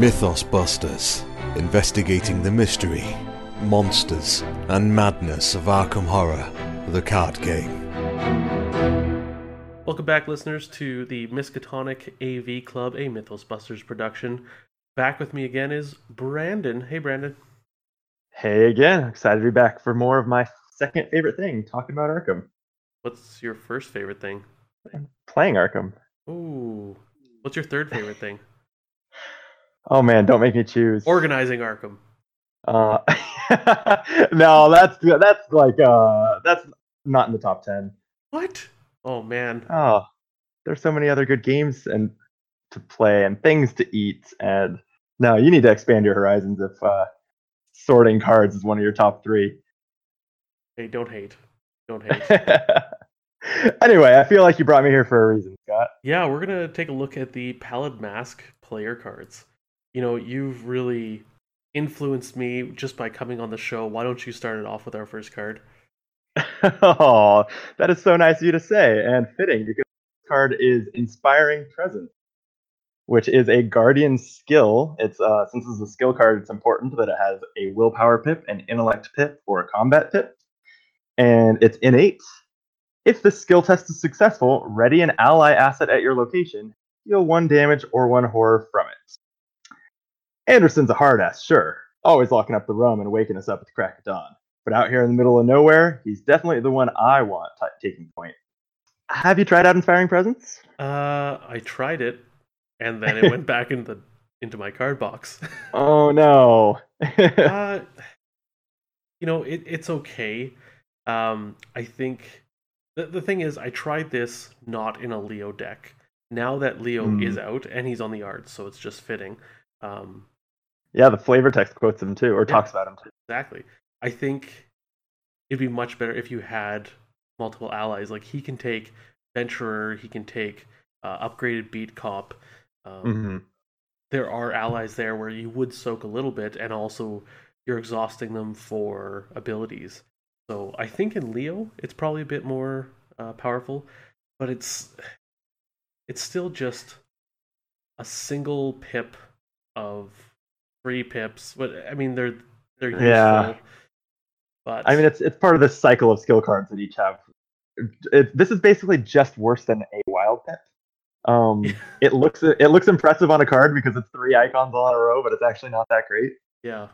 Mythos Busters, investigating the mystery, monsters, and madness of Arkham Horror, the card game. Back, listeners, to the Miskatonic AV Club, a Mythos Busters production. Back with me again is Brandon. Hey, Brandon. Hey again, excited to be back for more of my second favorite thing, talking about Arkham. What's your first favorite thing? Playing Arkham. Ooh. What's your third favorite thing? Oh man, don't make me choose. Organizing Arkham. Uh, no, that's that's like uh, that's not in the top ten. What? Oh man. Oh, there's so many other good games and to play and things to eat, and no, you need to expand your horizons if uh, sorting cards is one of your top three. Hey, don't hate. Don't hate. anyway, I feel like you brought me here for a reason, Scott. yeah, we're gonna take a look at the Pallid Mask player cards. You know, you've really influenced me just by coming on the show. Why don't you start it off with our first card? Oh, that is so nice of you to say and fitting because this card is Inspiring Presence, which is a Guardian skill. It's uh, since it's a skill card, it's important that it has a Willpower pip, an Intellect pip, or a Combat pip, and it's innate. If the skill test is successful, ready an ally asset at your location, deal one damage or one horror from it. Anderson's a hard ass, sure, always locking up the rum and waking us up at the crack of dawn. But out here in the middle of nowhere, he's definitely the one I want t- taking point. Have you tried out Inspiring Presence? Uh, I tried it, and then it went back into the, into my card box. Oh no. uh, you know, it, it's okay. Um, I think the the thing is, I tried this not in a Leo deck. Now that Leo Hmm. is out and he's on the art, so it's just fitting. Um, yeah, the flavor text quotes him too, or talks about him too. Exactly. I think it'd be much better if you had multiple allies. Like he can take Venturer, he can take uh, upgraded Beat Cop. Um, hmm There are allies there where you would soak a little bit, and also you're exhausting them for abilities. So I think in Leo, it's probably a bit more uh, powerful, but it's it's still just a single pip of three pips. But I mean, they're they're useful. Yeah. But I mean, it's it's part of this cycle of skill cards that each have. It, this is basically just worse than a wild pip. Um, it looks it looks impressive on a card because it's three icons all in a row, but it's actually not that great. yeah,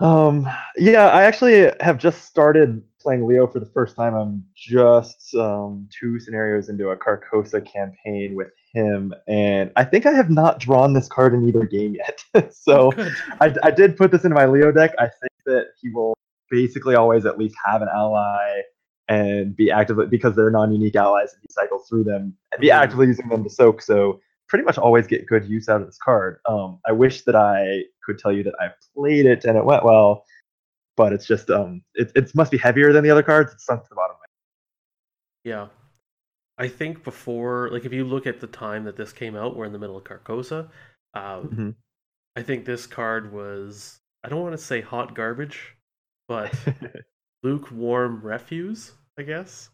Um, yeah, I actually have just started playing Leo for the first time. I'm just um, two scenarios into a Carcosa campaign with him, and I think I have not drawn this card in either game yet. so good. I, I did put this into my Leo deck. I think that he will basically always at least have an ally and be actively because they're non-unique allies and he cycles through them and be Mhm. actively using them to soak. So pretty much always get good use out of this card. Um, I wish that I could tell you that I played it and it went well, but it's just um, it it must be heavier than the other cards. It's sunk to the bottom. Yeah. I think before, like, if you look at the time that this came out, we're in the middle of Carcosa. Um, Mhm. I think this card was, I don't want to say hot garbage, but lukewarm refuse, I guess.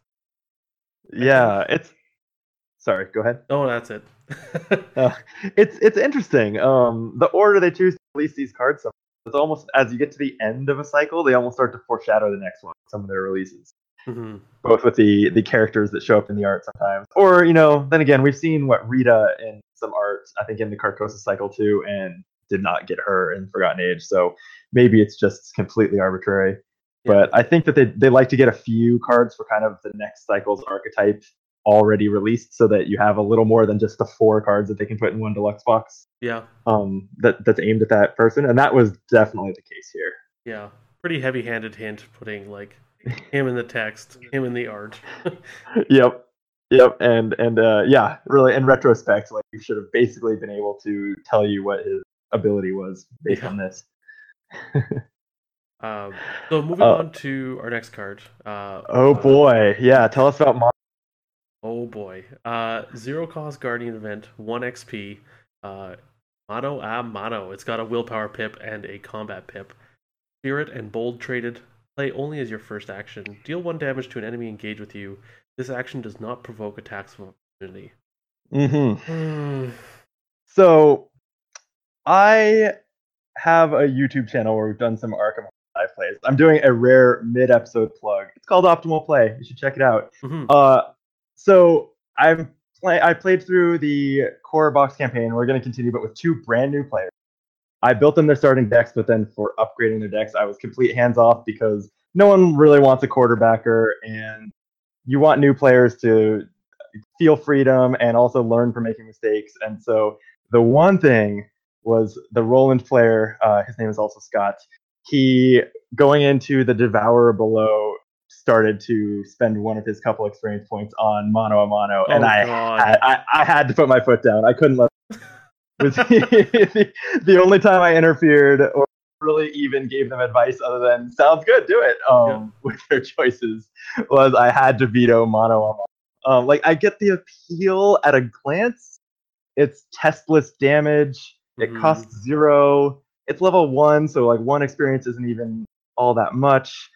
yeah, it's. Sorry, go ahead. Oh, that's it. Uh, it's it's interesting. Um, the order they choose to release these cards, some- it's almost as you get to the end of a cycle, they almost start to foreshadow the next one. Some of their releases, hmm both with the the characters that show up in the art sometimes, or you know, then again, we've seen what Rita in some art, I think in the Carcosa cycle too, and did not get her in Forgotten Age. So maybe it's just completely arbitrary. But I think that they they like to get a few cards for kind of the next cycle's archetype already released, so that you have a little more than just the four cards that they can put in one deluxe box Yeah, um, that that's aimed at that person, and that was definitely the case here. yeah. Pretty heavy handed hint putting, like, him in the text, him in the art. yep, yep, and and uh, yeah, really, in retrospect, like you should have basically been able to tell you what his ability was based Yeah. on this. Um, so moving Uh, on to our next card. Uh, Oh uh, boy, yeah, tell us about Mon- Oh boy. Uh, zero cost Guardian event, one XP. Uh, motto a motto. It's got a willpower pip and a combat pip. Spirit and bold traded. Play only as your first action. Deal one damage to an enemy engaged with you. This action does not provoke attacks of opportunity. Mm-hmm. So, I have a YouTube channel where we've done some Arkham live plays. I'm doing a rare mid-episode plug. It's called Optimal Play. You should check it out. Mhm. Uh, so I'm play. I played through the core box campaign. We're going to continue, but with two brand new players. I built them their starting decks, but then for upgrading their decks, I was complete hands off because no one really wants a quarterbacker, and you want new players to feel freedom and also learn from making mistakes. And so the one thing was the Roland player. Uh, his name is also Scott. He going into the Devourer below started to spend one of his couple experience points on mono a mono, and Oh, I, God. I, I had to put my foot down. I couldn't let. It was the, the only time I interfered or really even gave them advice other than sounds good, do it. Um, with their choices was I had to veto mono a mono. Um, like I get the appeal at a glance. It's testless damage. It Mhm. costs zero. It's level one, so like one experience isn't even all that much.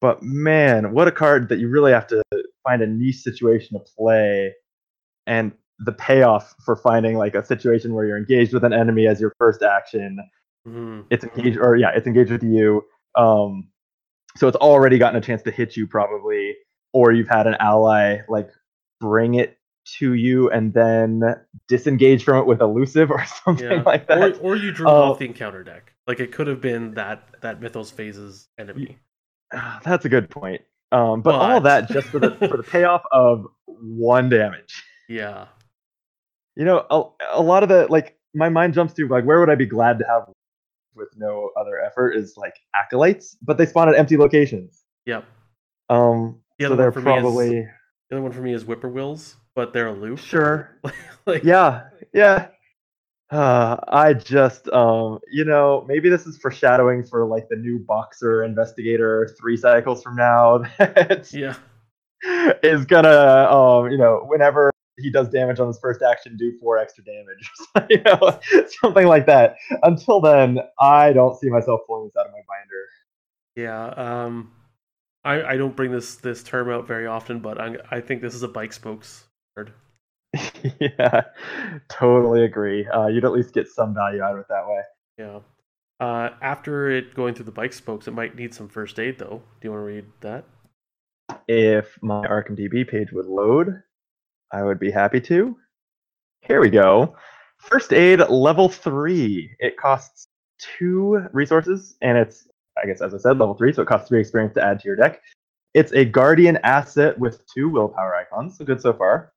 But man, what a card that you really have to find a niche situation to play. And the payoff for finding like a situation where you're engaged with an enemy as your first action. Mhm. It's engaged or yeah, it's engaged with you. Um so it's already gotten a chance to hit you probably, or you've had an ally like bring it to you and then disengage from it with elusive or something Yeah. like that. Or, or you drew Oh. off the encounter deck. Like it could have been that that Mythos phases enemy. Ah, That's a good point. Um, but all that just for the for the payoff of one damage. Yeah. You know, a, a lot of the like my mind jumps to like where would I be glad to have with no other effort is like acolytes, but they spawn at empty locations. Yep. Um, The so they're me is- probably The other one for me is Whippoorwills, but they're aloof. sure. like Yeah, yeah. Uh, I just, um, you know, maybe this is foreshadowing for like the new boxer investigator three cycles from now. That yeah. is gonna, um, you know, whenever he does damage on his first action, do four extra damage, you know, something like that. Until then, I don't see myself pulling this out of my binder. Yeah. Um I, I don't bring this this term out very often, but I I think this is a bike spokes yeah, totally agree. Uh, you'd at least get some value out of it that way. Yeah. Uh, after it going through the bike spokes, it might need some first aid though. Do you want to read that? If my ArkhamDB page would load, I would be happy to. Here we go. First aid level three. It costs two resources, and it's, I guess, as I said, level three, so it costs three experience to add to your deck. It's a guardian asset with two willpower icons, so good so far.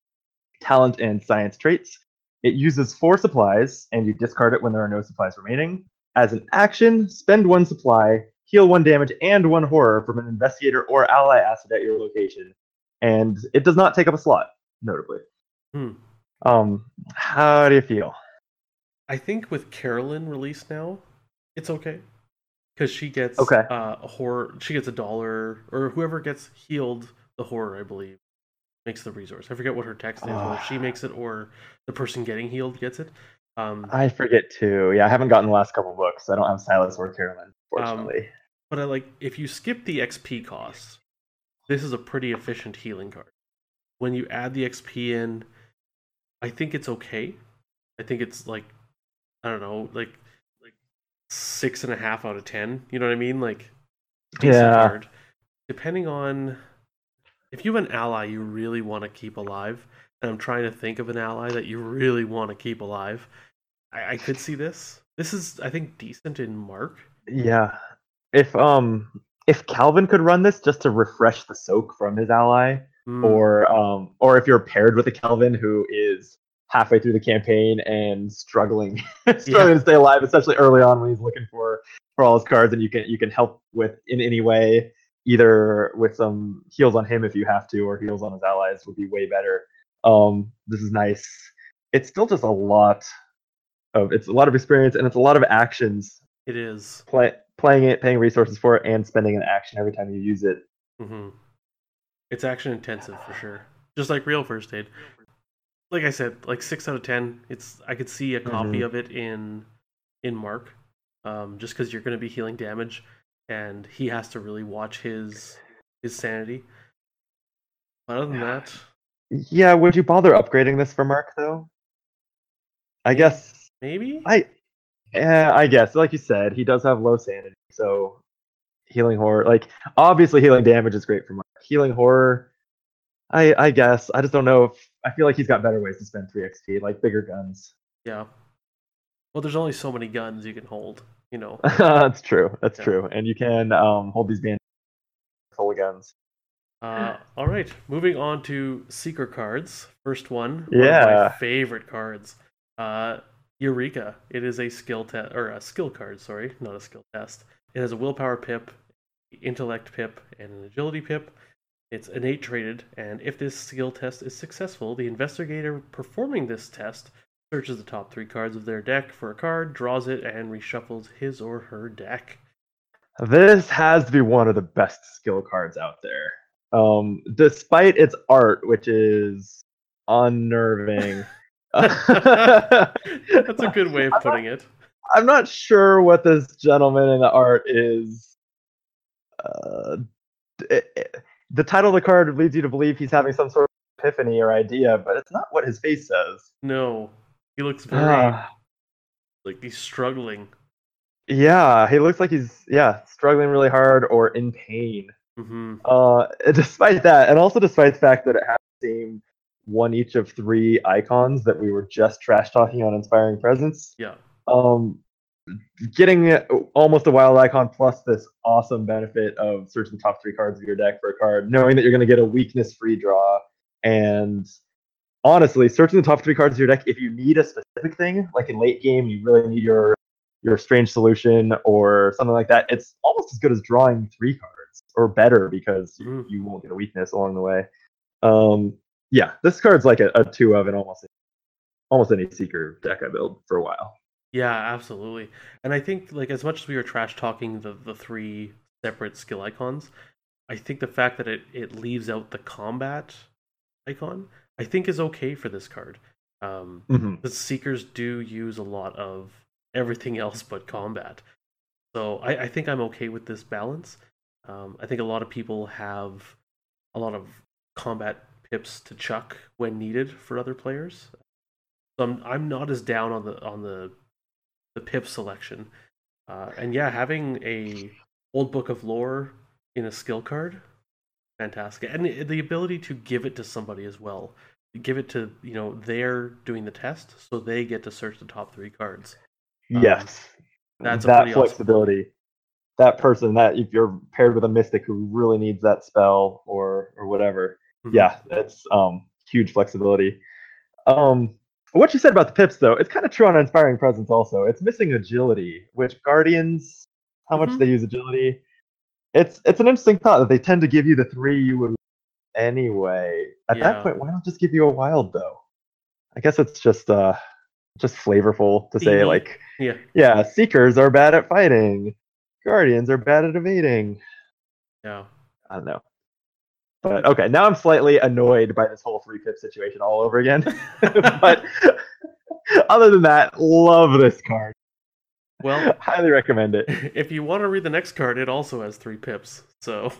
Talent and science traits. It uses four supplies, and you discard it when there are no supplies remaining. As an action, spend one supply, heal one damage and one horror from an investigator or ally asset at your location. And it does not take up a slot, notably. Hmm. Um, how do you feel? I think with Carolyn released now, it's okay because she gets Okay. uh, a horror. She gets a dollar, or whoever gets healed the horror, I believe, makes the resource. I forget what her text is, whether she makes it or the person getting healed gets it. Um, I forget too. Yeah, I haven't gotten the last couple books. I don't have Silas or Carolyn, fortunately. but I like if you skip the XP cost, this is a pretty efficient healing card. When you add the XP in, I think it's okay. I think it's like I don't know, like like six and a half out of ten. You know what I mean? Like Yeah. card. Depending on if you have an ally you really want to keep alive, and I'm trying to think of an ally that you really want to keep alive, I, I could see this. This is I think decent in Mark. yeah. If um if Calvin could run this just to refresh the soak from his ally, Hmm. or um or if you're paired with a Calvin who is halfway through the campaign and struggling struggling to stay alive, especially early on when he's looking for for all his cards, and you can you can help with in any way, either with some heals on him if you have to, or heals on his allies would be way better. Um, this is nice. It's still just a lot of it's a lot of experience and it's a lot of actions. It is. Play, playing it, paying resources for it, and spending an action every time you use it. hmm It's action intensive for sure. just like real first aid. Like I said, like six out of ten. It's I could see a copy Mhm. of it in in Mark, um, just because you're going to be healing damage, and he has to really watch his his sanity. But other than that, Yeah, would you bother upgrading this for Mark though? I guess maybe. I yeah, I guess. Like you said, he does have low sanity, so healing horror like obviously healing damage is great for Mark. Healing horror I I guess. I just don't know if I feel like he's got better ways to spend 3 XP, like bigger guns. Yeah. Well, there's only so many guns you can hold. You know. That's true. That's Yeah. true. And you can um hold these bands full guns. Uh, all right, moving on to seeker cards. First one, one of Yeah. my favorite cards. Uh, Eureka. It is a skill test or a skill card. Sorry, not a skill test. It has a willpower pip, intellect pip, and an agility pip. It's innate traded, and if this skill test is successful, the investigator performing this test searches the top three cards of their deck for a card, draws it, and reshuffles his or her deck. This has to be one of the best skill cards out there. Um, despite its art, which is unnerving. That's a good way of putting it. I'm not sure what this gentleman in the art is. Uh, it- it- the title of the card leads you to believe he's having some sort of epiphany or idea, but it's not what his face says. No, he looks very Ah, like he's struggling. yeah, he looks like he's yeah struggling really hard or in pain. hmm Uh, despite that, and also despite the fact that it has the same one each of three icons that we were just trash talking on Inspiring Presence, Yeah, um, getting almost a wild icon plus this awesome benefit of searching the top three cards of your deck for a card, knowing that you're going to get a weakness free draw, and honestly, searching the top three cards of your deck if you need a specific thing, like in late game, you really need your your strange solution or something like that. It's almost as good as drawing three cards or better because you, Mhm. you won't get a weakness along the way. Um, yeah, this card's like a, a two of in almost almost any seeker deck I build for a while. yeah, absolutely. And I think like as much as we were trash talking the the three separate skill icons, I think the fact that it it leaves out the combat icon, I think is okay for this card. Um, hmm the seekers do use a lot of everything else but combat. So I, I think I'm okay with this balance. Um, I think a lot of people have a lot of combat pips to chuck when needed for other players. So I'm I'm not as down on the on the the pip selection. Uh, and yeah, having a old book of lore in a skill card, fantastic, and the, the ability to give it to somebody as well. Give it to you know they're doing the test, so they get to search the top three cards. Um, Yes, that's a that pretty awesome flexibility. That person that if you're paired with a mystic who really needs that spell or or whatever, Mhm. yeah, that's um huge flexibility. Um, what you said about the pips though, it's kind of true on inspiring presence also. It's missing agility, which guardians, how much Mhm. they use agility. It's it's an interesting thought that they tend to give you the three you would anyway. At Yeah. that point, why not just give you a wild though? I guess it's just uh just flavorful to say Mhm. like Yeah, yeah, seekers are bad at fighting. Guardians are bad at evading. yeah. I don't know. But okay, now I'm slightly annoyed by this whole three pip situation all over again. but other than that, love this card. Well, Highly recommend it. if you want to read the next card, it also has three pips. So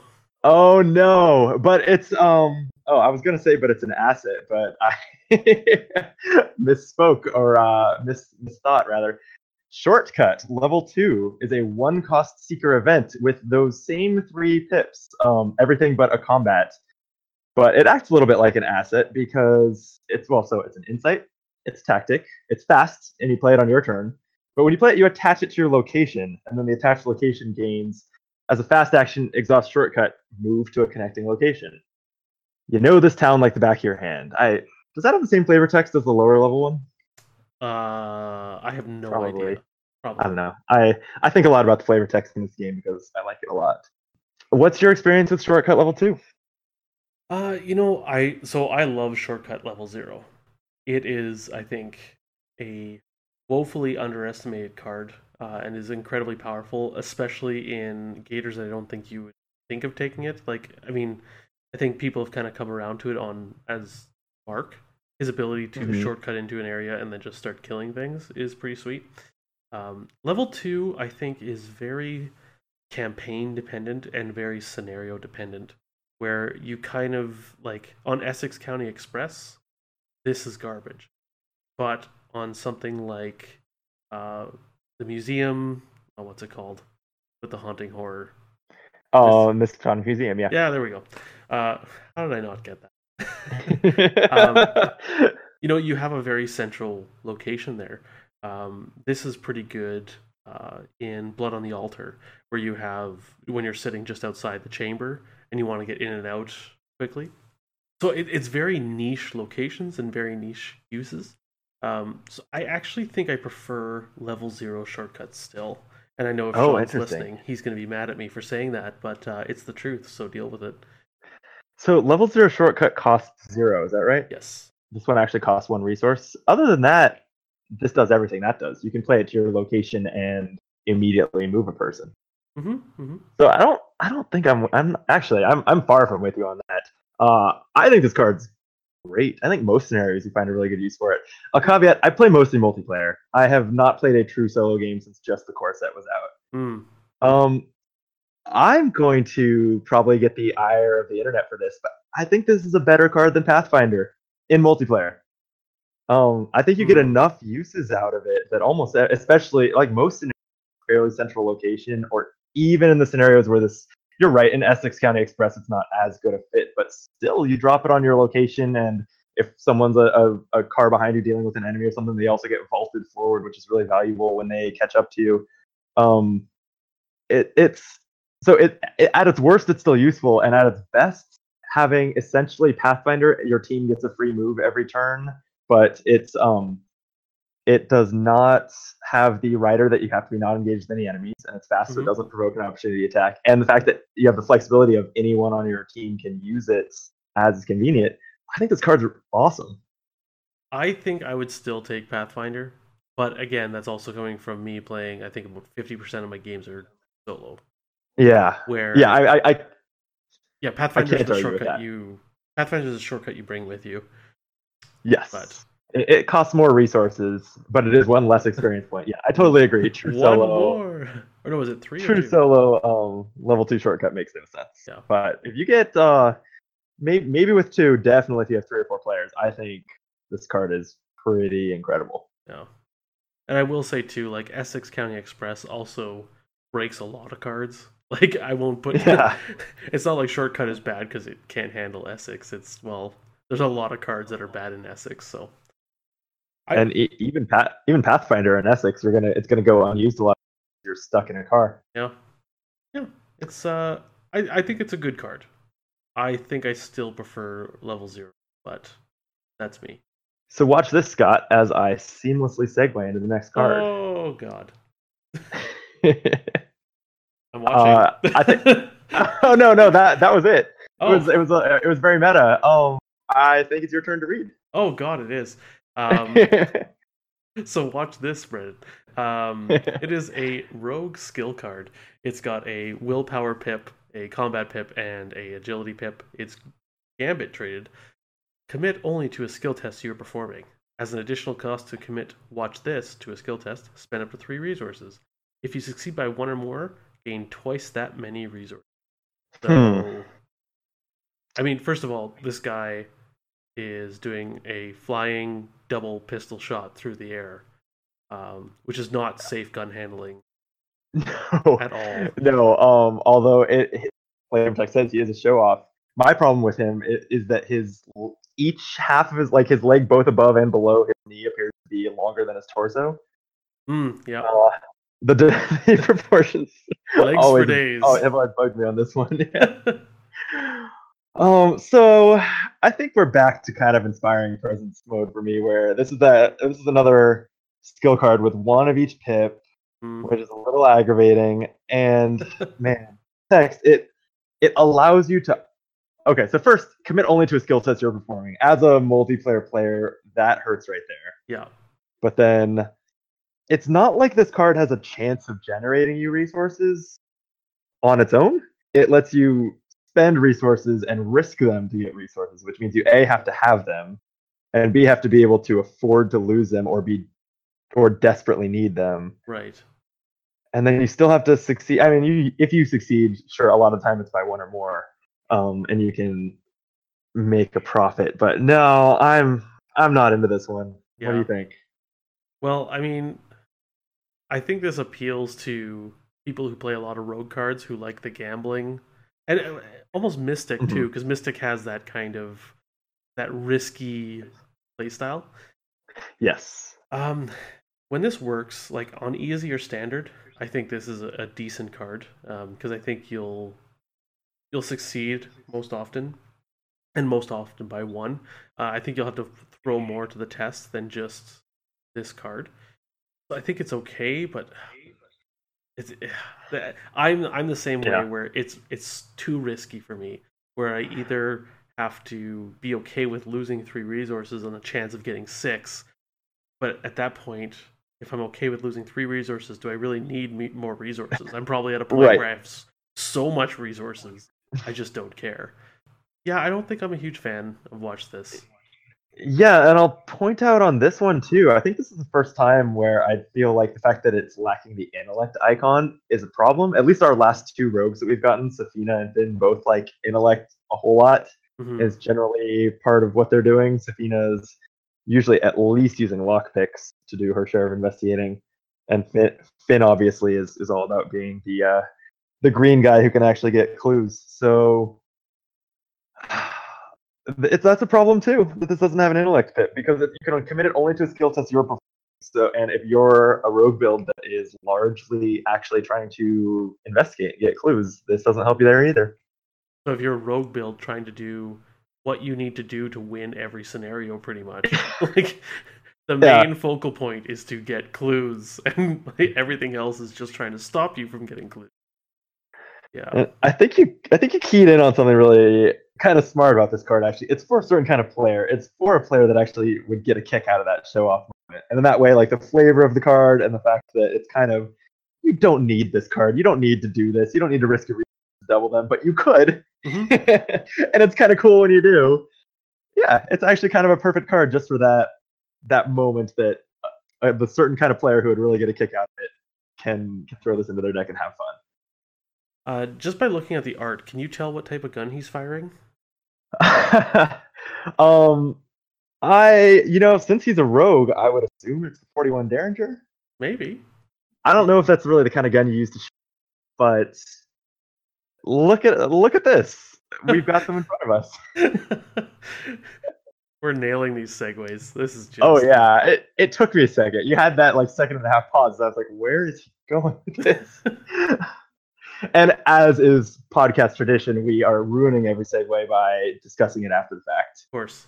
Oh no, but it's um oh I was gonna say but it's an asset, but I misspoke or uh mis misthought rather. Shortcut level two is a one cost seeker event with those same three pips, um everything but a combat. But it acts a little bit like an asset because it's well so it's an insight, it's tactic, it's fast, and you play it on your turn. But when you play it, you attach it to your location, and then the attached location gains as a fast action exhaust shortcut, move to a connecting location. You know this town like the back of your hand. I does that have the same flavor text as the lower level one? uh, I have no Probably. idea. Probably. I don't know. I I think a lot about the flavor text in this game because I like it a lot. What's your experience with shortcut level two? Uh, you know, I so I love shortcut level zero. It is, I think, a woefully underestimated card, uh, and is incredibly powerful, especially in gators. I don't think you would think of taking it. Like, I mean, I think people have kind of come around to it on as Mark. His ability to Mhm. shortcut into an area and then just start killing things is pretty sweet. Um, level two, I think, is very campaign dependent and very scenario dependent, where you kind of like on Essex County Express, this is garbage, but on something like uh, the museum, oh, what's it called, with the haunting horror? Oh, Miskatonic Museum, yeah. Yeah, there we go. Uh, how did I not get that? Um, you know, you have a very central location there. Um, this is pretty good uh, in Blood on the Altar, where you have when you're sitting just outside the chamber and you want to get in and out quickly. So it, it's very niche locations and very niche uses. Um, so I actually think I prefer level zero shortcuts still. And I know if Oh, Sean's listening, he's going to be mad at me for saying that, but uh, it's the truth. So deal with it. so level zero shortcut costs zero, is that right? Yes. This one actually costs one resource. Other than that, this does everything that does. You can play it to your location and immediately move a person. hmm hmm So I don't I don't think I'm I'm actually I'm I'm far from with you on that. Uh I think this card's great. I think most scenarios you find a really good use for it. A caveat, I play mostly multiplayer. I have not played a true solo game since just the core set was out. Mm. Um I'm going to probably get the ire of the internet for this, but I think this is a better card than Pathfinder in multiplayer. Um, I think you get Hmm. enough uses out of it that almost, especially like most scenarios, fairly central location, or even in the scenarios where this, you're right, in Essex County Express, it's not as good a fit, but still, you drop it on your location, and if someone's a, a, a car behind you dealing with an enemy or something, they also get vaulted forward, which is really valuable when they catch up to you. Um, it, it's so it, it at its worst, it's still useful, and at its best, having essentially Pathfinder, your team gets a free move every turn, but it's um it does not have the rider that you have to be not engaged with any enemies, and it's fast, so Mhm. it doesn't provoke an opportunity attack. And the fact that you have the flexibility of anyone on your team can use it as is convenient, I think this card's are awesome. I think I would still take Pathfinder, but again, that's also coming from me playing. I think about fifty percent of my games are solo. Yeah, Where yeah, I, I, I yeah, Pathfinder is the shortcut you. Pathfinder is a shortcut you bring with you. yes. But- it, it costs more resources, but it is one less experience point. Yeah, I totally agree. True One solo, more, or no, was it three? or true solo, um, level two shortcut makes no sense. Yeah. But if you get, uh, maybe maybe with two, definitely if you have three or four players, I think this card is pretty incredible. Yeah, and I will say too, like Essex County Express also breaks a lot of cards. Like I won't put. Yeah. it's not like shortcut is bad because it can't handle Essex. It's well, there's a lot of cards that are bad in Essex. So I- and e- even Path, even Pathfinder and Essex, you're gonna it's gonna go unused a lot. You're stuck in a car. Yeah. Yeah. It's uh I, I think it's a good card. I think I still prefer level zero, but that's me. So watch this, Scott, as I seamlessly segue into the next card. Oh god. I'm watching. Uh, I think- oh no, no, that that was it. It oh, was it was uh, it was very meta. Um, I think it's your turn to read. oh god it is. Um so watch this, Brandon. Um it is a rogue skill card. It's got a willpower pip, a combat pip, and a agility pip. It's gambit traded. Commit only to a skill test you are performing. As an additional cost to commit watch this to a skill test, spend up to three resources. If you succeed by one or more, gain twice that many resources. So Hmm. I mean, first of all, this guy is doing a flying double pistol shot through the air, um, which is not safe gun handling no, at all. no. Um, although it, flavor text says he is a show off. My problem with him is, is that his each half of his like his leg, both above and below his knee, appears to be longer than his torso. Mm, yeah, Uh, the, the proportions legs for days. Oh, always bugged me on this one. um, so I think we're back to kind of inspiring presence mode for me, where this is that this is another skill card with one of each pip, Mm, which is a little aggravating. And man, text it it allows you to. Okay, so first commit only to a skill test you're performing. As a multiplayer player, that hurts right there. yeah, But then it's not like this card has a chance of generating you resources on its own. It lets you spend resources and risk them to get resources, which means you a have to have them, and b have to be able to afford to lose them or be or desperately need them. Right. And then you still have to succeed. I mean, you if you succeed, sure, a lot of time it's by one or more, um, and you can make a profit. But no, I'm I'm not into this one. Yeah. What do you think? Well, I mean, I think this appeals to people who play a lot of rogue cards who like the gambling and uh, almost Mystic too, Mhm. because Mystic has that kind of that risky playstyle. Yes. Um, when this works, like on easy or standard, I think this is a, decent card because I think you'll you'll succeed most often, and most often by one. Uh, I think you'll have to throw more to the test than just this card. So I think it's okay, but it's eh, I'm I'm the same Yeah. way where it's it's too risky for me. Where I either have to be okay with losing three resources on the chance of getting six, but at that point, if I'm okay with losing three resources, do I really need more resources? I'm probably at a point Right. where I have so much resources, I just don't care. Yeah, I don't think I'm a huge fan of Watch This. Yeah, and I'll point out on this one too. I think this is the first time where I feel like the fact that it's lacking the intellect icon is a problem. At least our last two rogues that we've gotten, Sefina and Finn, both like intellect a whole lot. Mhm. Is generally part of what they're doing. Sefina's usually at least using lockpicks to do her share of investigating, and Finn, Finn obviously is is all about being the uh, the green guy who can actually get clues. So it's that's a problem too that this doesn't have an intellect pit because if you can commit it only to a skill test your performance. So, and if you're a rogue build that is largely actually trying to investigate, get clues, this doesn't help you there either. So if you're a rogue build trying to do what you need to do to win every scenario, pretty much, like the Yeah. main focal point is to get clues, and like, everything else is just trying to stop you from getting clues. Yeah, And I think you, I think you keyed in on something really kind of smart about this card. Actually, it's for a certain kind of player. It's for a player that actually would get a kick out of that show off moment, and in that way, like the flavor of the card and the fact that it's kind of you don't need this card. You don't need to do this. You don't need to risk a to double them, but you could, Mhm. and it's kind of cool when you do. Yeah, it's actually kind of a perfect card just for that that moment that uh, the certain kind of player who would really get a kick out of it can, can throw this into their deck and have fun. Uh, just by looking at the art, can you tell what type of gun he's firing? um, I you know since he's a rogue, I would assume it's the 41 Derringer. Maybe. I don't know if that's really the kind of gun you use to shoot, but look at look at this. We've got them in front of us. We're nailing these segues. This is just. Oh yeah, it, it took me a second. You had that like second and a half pause. I was like, where is he going with this? And as is podcast tradition, we are ruining every segue by discussing it after the fact. Of course.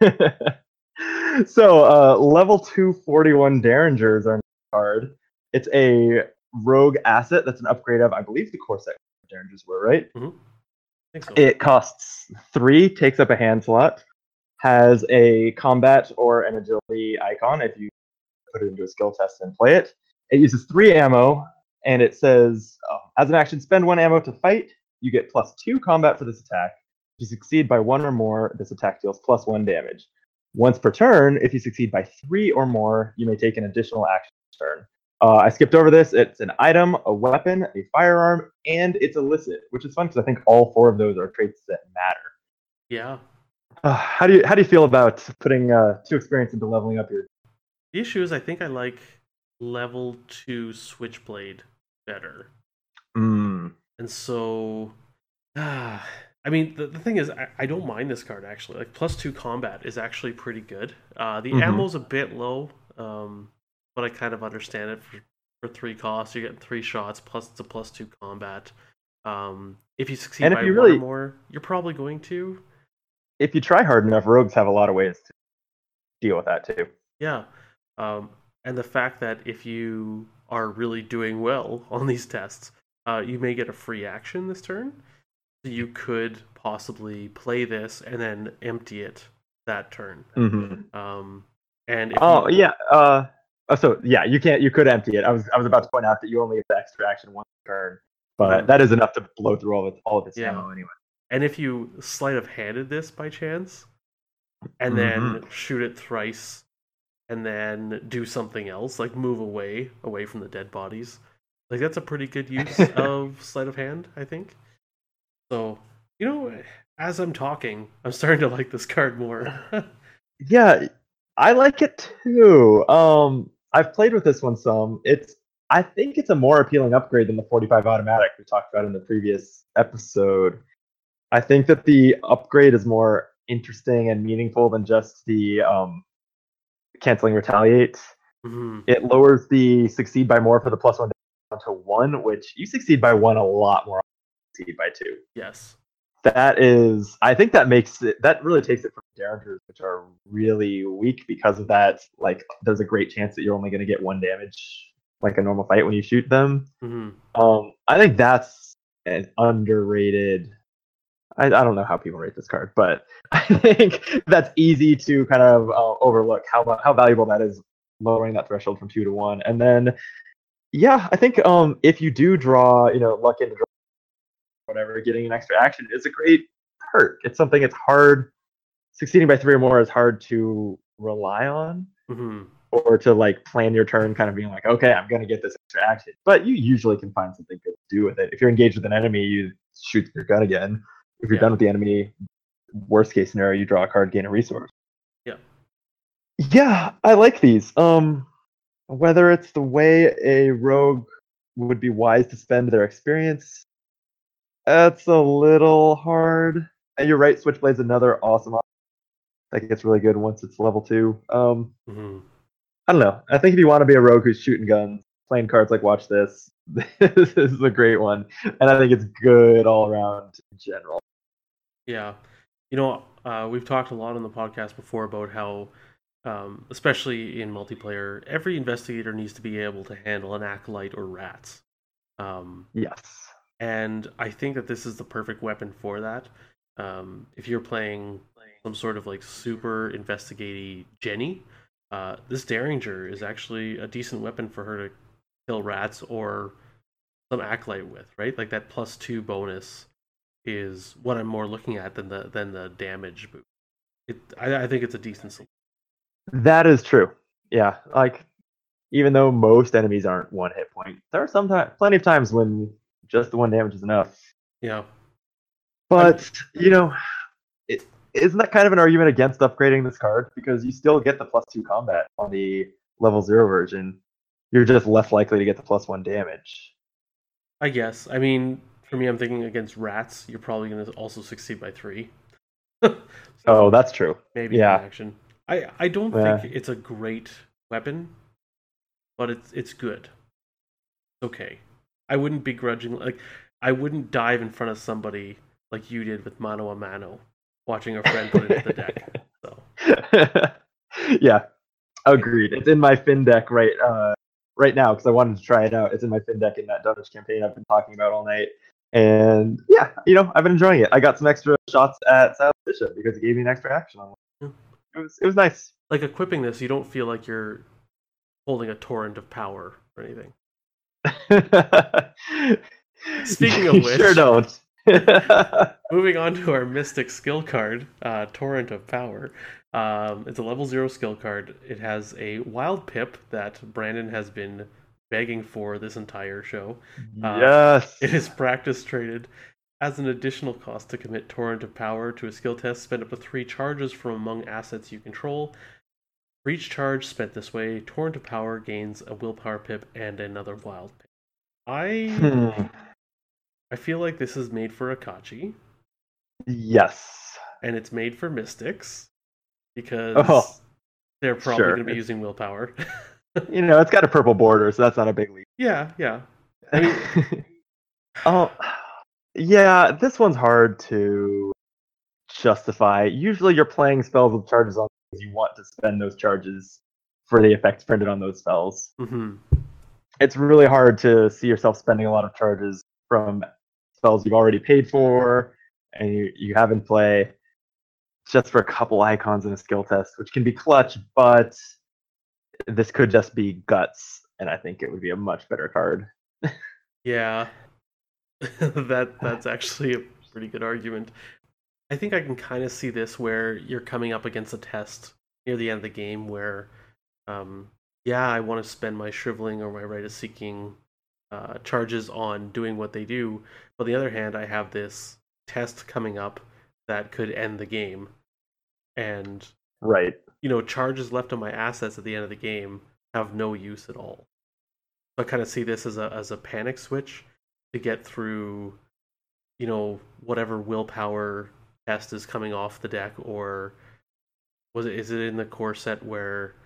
Yep. so uh, level 241 Derringers are card. It's a rogue asset that's an upgrade of, I believe the core set Derringers were, right? Think so. It costs three, takes up a hand slot, has a combat or an agility icon if you put it into a skill test and play it. It uses three ammo, and it says, oh, as an action, spend one ammo to fight. You get plus two combat for this attack. If you succeed by one or more, this attack deals plus one damage. Once per turn, if you succeed by three or more, you may take an additional action turn. Uh, I skipped over this. It's an item, a weapon, a firearm, and it's illicit, which is fun because I think all four of those are traits that matter. yeah. Uh, how do you how do you feel about putting uh, two experience into leveling up your? The issue is, I think I like level two Switchblade better. Mm, And so, ah, I mean, the, the thing is, I, I don't mind this card actually. Like, plus two combat is actually pretty good. Uh, the Mhm. ammo's a bit low, um, but I kind of understand it for, for three costs. You're getting three shots, plus it's a plus two combat. Um, if you succeed And if by you one really- or more, you're probably going to. if you try hard enough, rogues have a lot of ways to deal with that too. Yeah. Um, and the fact that if you are really doing well on these tests, uh, you may get a free action this turn. So you could possibly play this and then empty it that turn. Mm-hmm. Um, and if Oh you, yeah. Uh, oh, so yeah, you can't. You could empty it. I was I was about to point out that you only get the extra action one turn but Mhm. that is enough to blow through all of its, all of its Yeah. ammo anyway. And if you sleight of handed this by chance, and then shoot it thrice, and then do something else, like move away, away from the dead bodies, like that's a pretty good use of sleight of hand, I think. So, you know, as I'm talking, I'm starting to like this card more. Yeah, I like it too. Um, I've played with this one some. It's I think it's a more appealing upgrade than the 45 automatic we talked about in the previous episode. I think that the upgrade is more interesting and meaningful than just the um, canceling retaliate. Mhm. It lowers the succeed by more for the plus one down to one, which you succeed by one a lot more. Succeed by two. Yes. That is, I think that makes it. That really takes it from Derringers, which are really weak because of that. Like, there's a great chance that you're only going to get one damage, like a normal fight when you shoot them. hmm Um, I think that's an underrated. I, I don't know how people rate this card, but I think that's easy to kind of uh, overlook how how valuable that is, lowering that threshold from two to one, and then yeah, I think um if you do draw, you know, luck into draw, whatever, getting an extra action is a great perk. It's something it's hard. Succeeding by three or more is hard to rely on hmm or to like plan your turn, kind of being like, okay, I'm gonna get this extra action. But you usually can find something good to do with it. If you're engaged with an enemy, you shoot your gun again. If you're Yeah. done with the enemy, worst case scenario, you draw a card, gain a resource. Yeah. Yeah, I like these. Um, whether it's the way a rogue would be wise to spend their experience, that's a little hard. And you're right, Switchblade's another awesome. That gets really good once it's level two. Um, hmm I don't know. I think if you want to be a rogue who's shooting guns, playing cards like Watch This, this is a great one. And I think it's good all around in general. Yeah. You know, uh, we've talked a lot on the podcast before about how, um, especially in multiplayer, every investigator needs to be able to handle an acolyte or rats. Um, Yes. and I think that this is the perfect weapon for that. Um, if you're playing some sort of like super investigaty Jenny, uh, this Derringer is actually a decent weapon for her to kill rats or some acolyte with, right? Like that plus two bonus is what I'm more looking at than the than the damage boost. It, I, I think it's a decent solution. That is true. Yeah. Like, even though most enemies aren't one hit point, there are some time, plenty of times when just the one damage is enough. Yeah, But, you know, it, isn't that kind of an argument against upgrading this card? Because you still get the plus two combat on the level zero version. You're just less likely to get the plus one damage. I guess. I mean, for me, I'm thinking against rats, you're probably going to also succeed by three. So- Oh, that's true. maybe Yeah. action. I I don't Yeah. think it's a great weapon, but it's it's good. It's okay. I wouldn't begrudging like I wouldn't dive in front of somebody like you did with mano a mano, watching a friend put it into the deck. So yeah, agreed. It's in my Finn deck right uh, right now because I wanted to try it out. It's in my Finn deck in that Dutch campaign I've been talking about all night. And yeah, you know, I've been enjoying it. I got some extra shots at Silent Bishop because it gave me an extra action on it. It was it was nice. like equipping this, you don't feel like you're holding a torrent of power or anything. Speaking of which- sure don't. Moving on to our Mystic skill card, uh, Torrent of Power. Um, it's a level zero skill card. It has a wild pip that Brandon has been begging for this entire show. Uh, yes. It is practice traded as an additional cost to commit Torrent of Power to a skill test. Spend up to three charges from among assets you control. For each charge spent this way, Torrent of Power gains a willpower pip and another wild pip. I Hmm. I feel like this is made for Akachi. Yes. and it's made for mystics because Oh, they're probably sure. going to be using willpower. You know, it's got a purple border, so that's not a big leap. yeah, yeah. I mean- oh, yeah, this one's hard to justify. Usually, you're playing spells with charges on because you want to spend those charges for the effects printed on those spells. hmm It's really hard to see yourself spending a lot of charges from spells you've already paid for and you, you have in play just for a couple icons in a skill test, which can be clutch, but this could just be guts, and I think it would be a much better card. Yeah. that that's actually a pretty good argument. I think I can kind of see this where you're coming up against a test near the end of the game where, um, yeah, I want to spend my shriveling or my rite of seeking uh, charges on doing what they do. But on the other hand, I have this test coming up that could end the game, and right, you know, charges left on my assets at the end of the game have no use at all. So I kind of see this as a as a panic switch to get through, you know, whatever willpower test is coming off the deck, or was it is it in the core set where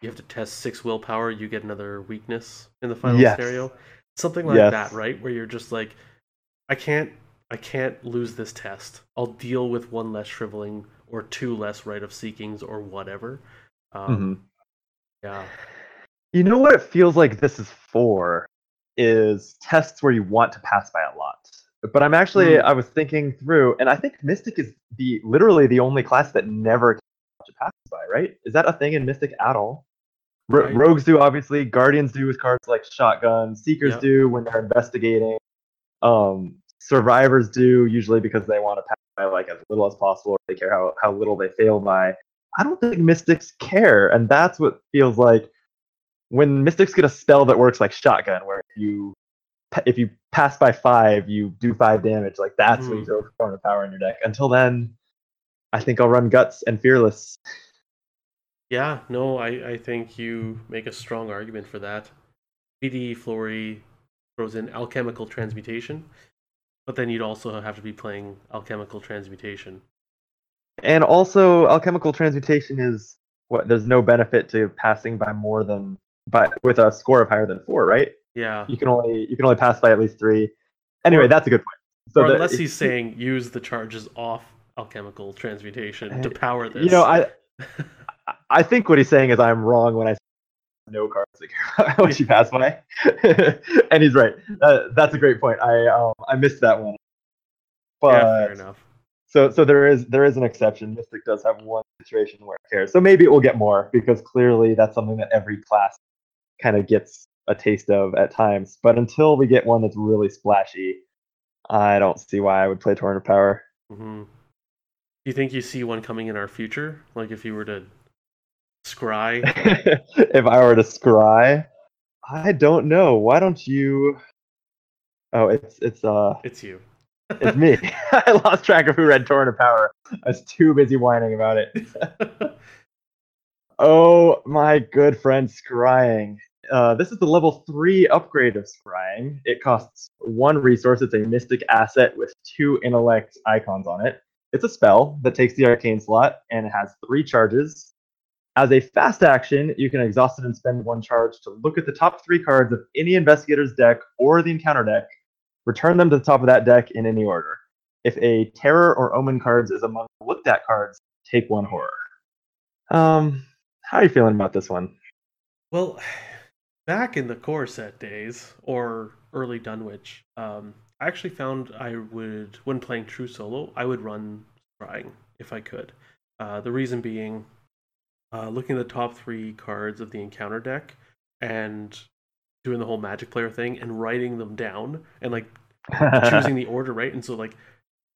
you have to test six willpower, you get another weakness in the final Yes. scenario, something like Yes. that, right? Where you're just like, I can't, I can't lose this test. I'll deal with one less shriveling or two less rite of seekings or whatever. Um, Mhm. Yeah, You know what it feels like this is for is tests where you want to pass by a lot. But I'm actually Mm. I was thinking through, and I think Mystic is the literally the only class that never to pass by, right? Is that a thing in Mystic at all? Ro- Right. Rogues do obviously, Guardians do with cards like Shotgun, Seekers Yep. do when they're investigating. Um, survivors do usually because they want to pass by like as little as possible. or They care how, how little they fail by. I don't think Mystics care, and that's what feels like when Mystics get a spell that works like Shotgun, where you if you pass by five, you do five damage. Like that's when you Mhm. throw Corner Power in your deck. Until then, I think I'll run Guts and Fearless. yeah. No, I, I think you make a strong argument for that. BD Flory throws in alchemical transmutation, but then you'd also have to be playing alchemical transmutation. And also, alchemical transmutation is what? There's no benefit to passing by more than by with a score of higher than four, right? Yeah. You can only you can only pass by at least three. Anyway, Or- that's a good point. So the- unless he's saying use the charges off alchemical transmutation to Uh, power this. you know, I I think what he's saying is I'm wrong when I say no cards that care what you pass by, and he's right. Uh, that's a great point. I um, I missed that one. But yeah, fair enough. so so there is there is an exception. Mystic does have one situation where it cares. So maybe it will get more because clearly that's something that every class kind of gets a taste of at times. But until we get one that's really splashy, I don't see why I would play Torrent of Power. hmm Do you think you see one coming in our future? Like if you were to scry? if I were to scry, I don't know. Why don't you? Oh, it's it's uh It's you. it's me. I lost track of who read Torrent of Power. I was too busy whining about it. Oh my good friend, scrying. Uh, this is the level three upgrade of scrying. It costs one resource. It's a mystic asset with two intellect icons on it. It's a spell that takes the arcane slot and it has three charges. As a fast action, you can exhaust it and spend one charge to look at the top three cards of any investigator's deck or the encounter deck. Return them to the top of that deck in any order. If a terror or omen cards is among the looked at cards, take one horror. Um, how are you feeling about this one? Well, back in the core set days or early Dunwich, um, I actually found I would, when playing true solo, I would run scrying if I could. Uh, the reason being, uh, looking at the top three cards of the encounter deck and doing the whole magic player thing and writing them down and like choosing the order right? And so like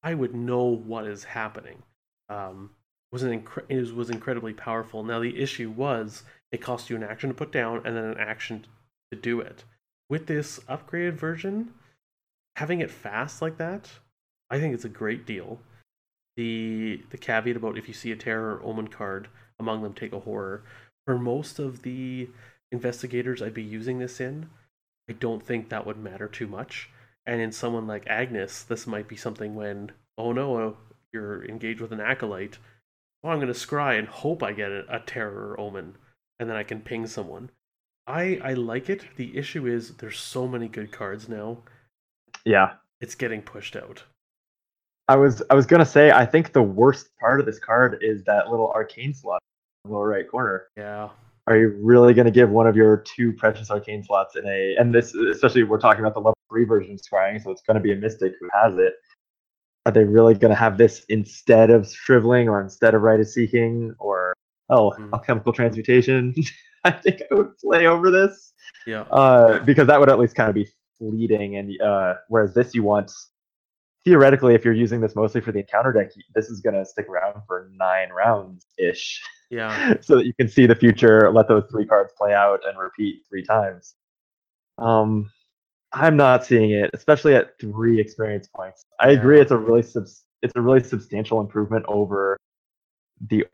i would know what is happening. Um was an incre- it was, incredibly powerful. Now the issue was it cost you an action to put down and then an action to do it. With this upgraded version having it fast like that i think it's a great deal. The the caveat about if you see a terror or omen card among them take a horror for most of the investigators i'd be using this in i don't think that would matter too much and in someone like Agnes, this might be something when, oh no, oh, you're engaged with an acolyte. Oh, I'm going to scry and hope I get a, a terror or omen, and then I can ping someone. I I like it. The issue is there's so many good cards now. yeah. It's getting pushed out. I was I was gonna say I think the worst part of this card is that little arcane slot lower right corner. Yeah. Are you really gonna give one of your two precious arcane slots in a and this especially we're talking about the level three version of scrying, so it's gonna be a mystic who has it. Are they really gonna have this instead of shriveling or instead of rite of seeking or oh Hmm. alchemical transmutation? I think I would play over this. Yeah. uh, because that would at least kind of be fleeting, and uh, whereas this you want theoretically, if you're using this mostly for the encounter deck, this is gonna stick around for nine rounds ish. Yeah. so that you can see the future, let those three cards play out and repeat three times. Um, I'm not seeing it, especially at three experience points. I agree, it's a really subs- it's a really substantial improvement over the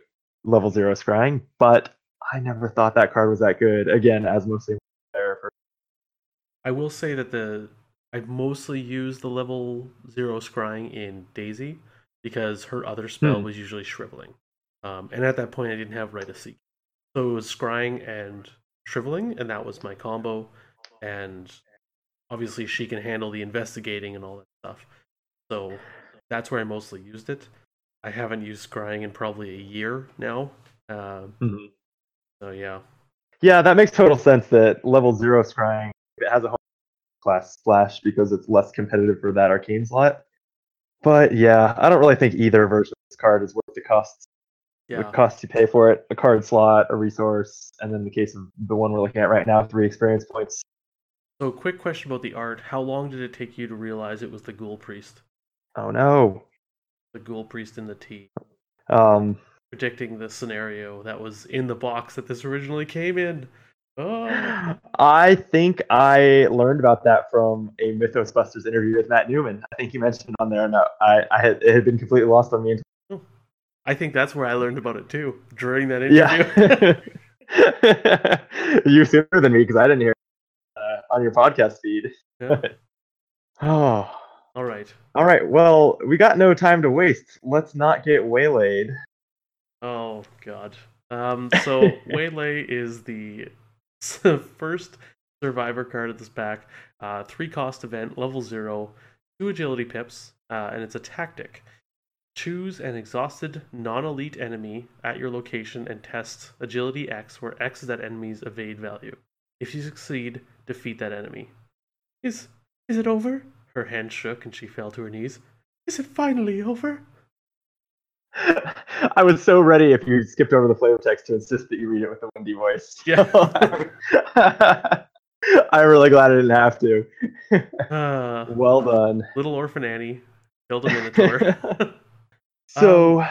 level zero scrying, but I never thought that card was that good. Again, as mostly there for I will say that the I've mostly used the level zero scrying in Daisy because her other spell Hmm. was usually shriveling. Um, and at that point I didn't have Rite of Seek. So it was scrying and shriveling, and that was my combo. And obviously she can handle the investigating and all that stuff. So that's where I mostly used it. I haven't used scrying in probably a year now. Um, Mhm. so yeah. Yeah, that makes total sense that level zero scrying it has a class splash because it's less competitive for that arcane slot. But yeah, I don't really think either version of this card is worth the cost. Yeah. the cost you pay for it, a card slot, a resource, and then the case of the one we're looking at right now, three experience points. So, quick question about the art. How long did it take you to realize it was the Ghoul Priest? Oh no. The Ghoul Priest in the T. Um Predicting the scenario that was in the box that this originally came in. Oh. I think I learned about that from a Mythos Busters interview with Matt Newman. I think he mentioned it on there, and I, I had it had been completely lost on me. I think that's where I learned about it too, during that interview. yeah, you sooner than me because I didn't hear it, uh, on your podcast feed. Yeah. Oh, All right. all right. Well, we got no time to waste. Let's not get waylaid. Oh, God. Um, so, Waylay is the first survivor card of this pack. Uh, three cost event, level zero, two agility pips, uh, and it's a tactic. Choose an exhausted non elite enemy at your location and test agility X, where X is that enemy's evade value. If you succeed, defeat that enemy. Is is it over? Her hand shook and she fell to her knees. Is it finally over? I was so ready if you skipped over the flavor text to insist that you read it with a windy voice. Yeah. I'm really glad I didn't have to. Uh, Well done. Little Orphan Annie killed a Minotaur. So,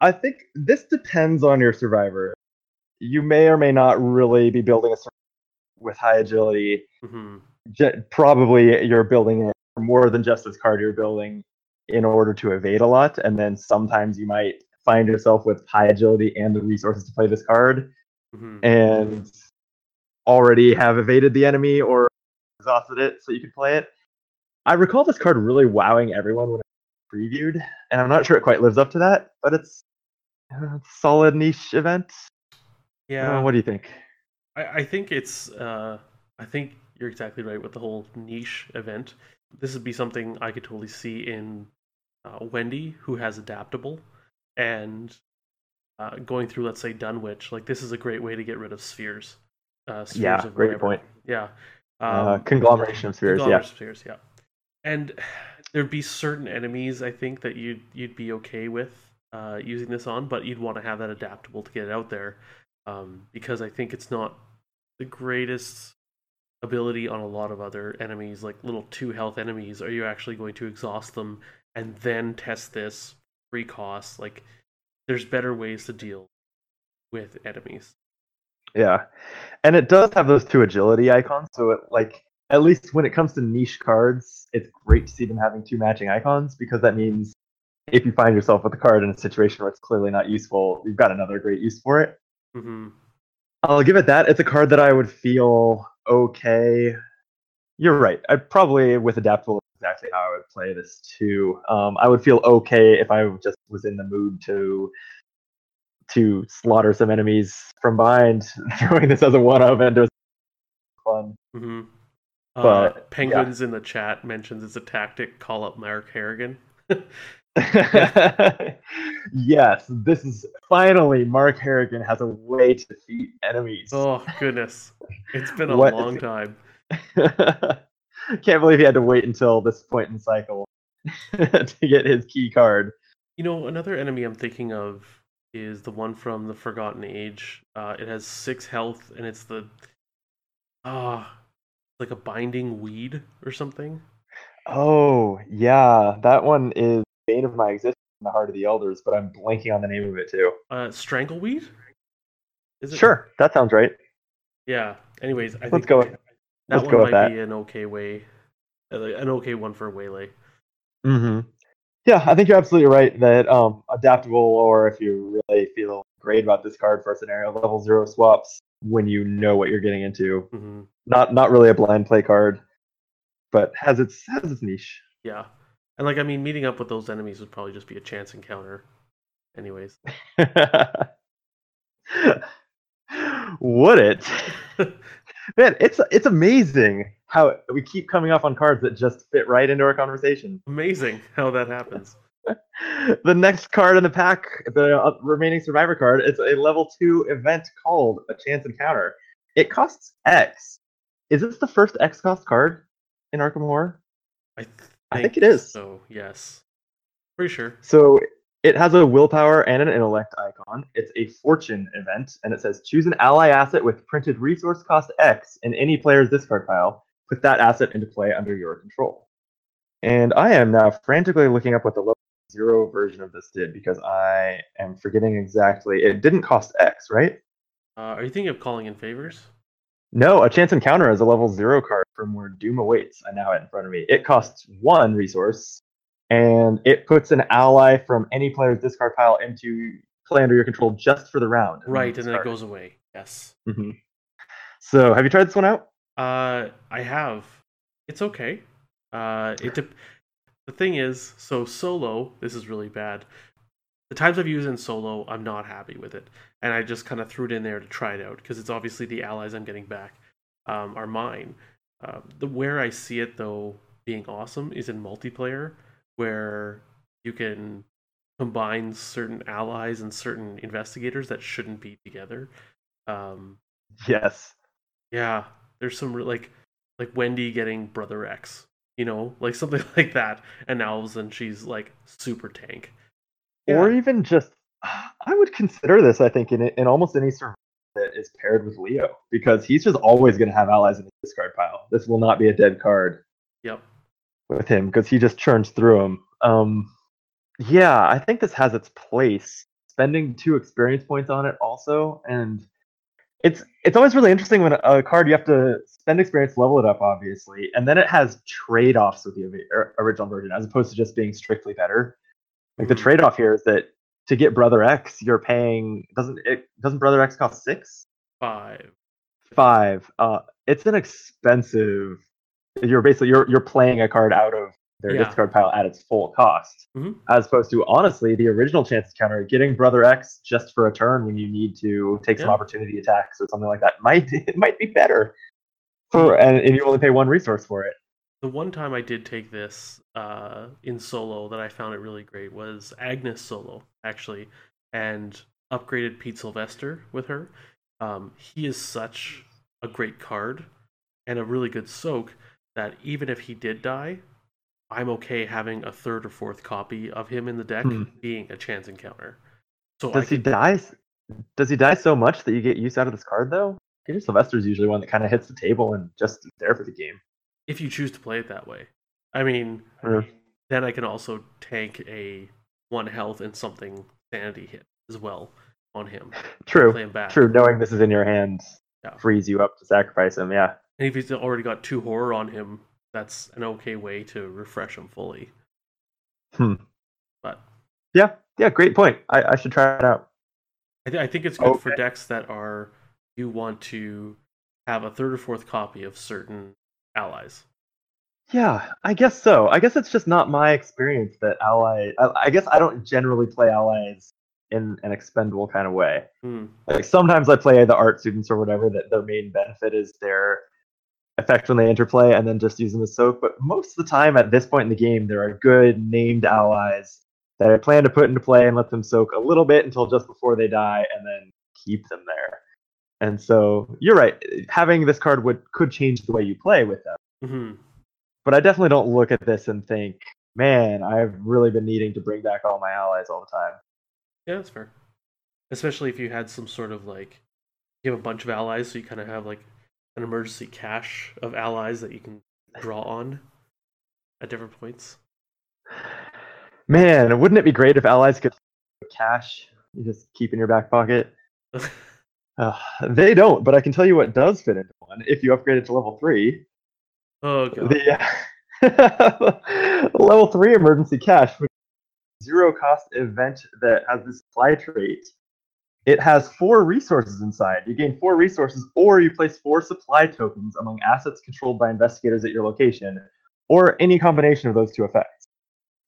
I think this depends on your survivor. You may or may not really be building a survivor with high agility. hmm Ge- probably you're building it for more than just this card you're building in order to evade a lot, and then sometimes you might find yourself with high agility and the resources to play this card, hmm and already have evaded the enemy or exhausted it so you can play it. I recall this card really wowing everyone when it was previewed, and I'm not sure it quite lives up to that, but it's uh, it's a solid niche event. Yeah, Uh, what do you think? I, I think it's. Uh, I think you're exactly right with the whole niche event. This would be something I could totally see in uh, Wendy, who has adaptable, and uh, going through, let's say, Dunwich. Like this is a great way to get rid of spheres. Uh, spheres Yeah, of great whatever. point. Yeah. uh, Um, conglomeration of spheres, yeah. Conglomerate spheres, yeah. And there'd be certain enemies I think that you'd you'd be okay with uh, using this on, but you'd want to have that adaptable to get it out there, um, because I think it's not the greatest ability on a lot of other enemies, like little two health enemies. Are you actually going to exhaust them and then test this free cost? Like, there's better ways to deal with enemies. Yeah, and it does have those two agility icons. So it like at least when it comes to niche cards, it's great to see them having two matching icons because that means if you find yourself with a card in a situation where it's clearly not useful, you've got another great use for it. Mm-hmm. I'll give it that. It's a card that I would feel okay. You're right. I probably with adaptable exactly how I would play this too. Um, I would feel okay if I just was in the mood to to slaughter some enemies from behind, throwing this as a one of and just fun. hmm uh, But, Penguins in the chat mentions it's a tactic. Call up Mark Harrigan. yes, this is finally Mark Harrigan has a way to defeat enemies. Oh goodness, it's been a What- long time. Can't believe he had to wait until this point in the cycle to get his key card. You know, another enemy I'm thinking of is the one from the Forgotten Age. Uh, it has six health, and it's the ah, like a binding weed or something. Oh, yeah. That one is Bane of My Existence in the Heart of the Elders, but I'm blanking on the name of it too. Uh, strangleweed. Is it? Sure, that sounds right. Yeah. Anyways, I Let's think go with- that let's one go with might that. be an okay way, uh, an okay one for waylay. hmm Yeah, I think you're absolutely right that um, adaptable, or if you really feel great about this card for a scenario level zero swaps, when you know what you're getting into, hmm not not really a blind play card, but has its has its niche. Yeah, and like I mean, meeting up with those enemies would probably just be a chance encounter. Anyways, Would it? Man, it's it's amazing how we keep coming up on cards that just fit right into our conversation. amazing how that happens. the next card in the pack, the uh, remaining survivor card, it's a level two event called a chance encounter. It costs X. Is this the first X cost card in Arkham Horror? I think, I think it is. So yes, pretty sure. So it has a willpower and an intellect icon. It's a fortune event, and it says choose an ally asset with printed resource cost X in any player's discard pile. Put that asset into play under your control. And I am now frantically looking up what the level zero version of this did because I am forgetting exactly. It didn't cost X, right? Uh, are you thinking of calling in favors? No, a chance encounter is a level zero card from where Doom awaits. I now have it in front of me. It costs one resource, and it puts an ally from any player's discard pile into play under your control just for the round. Right, and then it goes away. Yes. hmm So, have you tried this one out? Uh, I have. It's okay. Uh, it dep the thing is, so solo. This is really bad. The times I've used in solo, I'm not happy with it, and I just kind of threw it in there to try it out because it's obviously the allies I'm getting back um, are mine. Uh, the where I see it though being awesome is in multiplayer, where you can combine certain allies and certain investigators that shouldn't be together. Um, Yes. yeah, there's some like like Wendy getting Brother X, you know, like something like that, and Elves and she's like super tank. Or even just, I would consider this. I think in in almost any survivor that is paired with Leo because he's just always going to have allies in his discard pile. This will not be a dead card. Yep. with him because he just churns through them. Um, yeah, I think this has its place. Spending two experience points on it also, and it's it's always really interesting when a card you have to spend experience, level it up, obviously, and then it has trade offs with the original version as opposed to just being strictly better. Like the Mhm. trade off here is that to get Brother X, you're paying doesn't it doesn't Brother X cost six? Five. five. Uh, it's an expensive. You're basically you're you're playing a card out of their Yeah. discard pile at its full cost, Mhm. as opposed to honestly the original chance counter getting Brother X just for a turn when you need to take some opportunity attacks or something like that might it might be better for and, and you only pay one resource for it. The one time I did take this uh, in solo that I found it really great was Agnes solo actually, and upgraded Pete Sylvester with her. Um, he is such a great card and a really good soak that even if he did die, I'm okay having a third or fourth copy of him in the deck Hmm. being a chance encounter. So I Does he die? Does he die so much that you get use out of this card though? Peter Sylvester's usually one that kind of hits the table and just is there for the game. If you choose to play it that way. I mean, Yeah. then I can also tank a one health and something sanity hit as well on him. True. Play him back. True. Knowing this is in your hands Yeah. frees you up to sacrifice him. Yeah. And if he's already got two horror on him, that's an okay way to refresh him fully. Hmm. But Yeah. Yeah. Great point. I, I should try it out. I, th- I think it's good for decks that are you want to have a third or fourth copy of certain allies. Yeah, I guess so. I guess it's just not my experience that ally. I, I guess I don't generally play allies in an expendable kind of way. Hmm. Like sometimes I play the art students or whatever that their main benefit is their effect when they interplay and then just use them as soak. But most of the time at this point in the game, there are good named allies that I plan to put into play and let them soak a little bit until just before they die and then keep them there. And so you're right. Having this card would could change the way you play with them. hmm But I definitely don't look at this and think, man, I've really been needing to bring back all my allies all the time. Yeah, that's fair. Especially if you had some sort of like you have a bunch of allies, so you kind of have like an emergency cache of allies that you can draw on at different points. Man, wouldn't it be great if allies could cash you just keep in your back pocket? Uh, they don't, but I can tell you what does fit into one. If you upgrade it to level three, oh god. the level three emergency cache, which is a zero cost event that has this supply trait. It has four resources inside. You gain four resources, or you place four supply tokens among assets controlled by investigators at your location, or any combination of those two effects.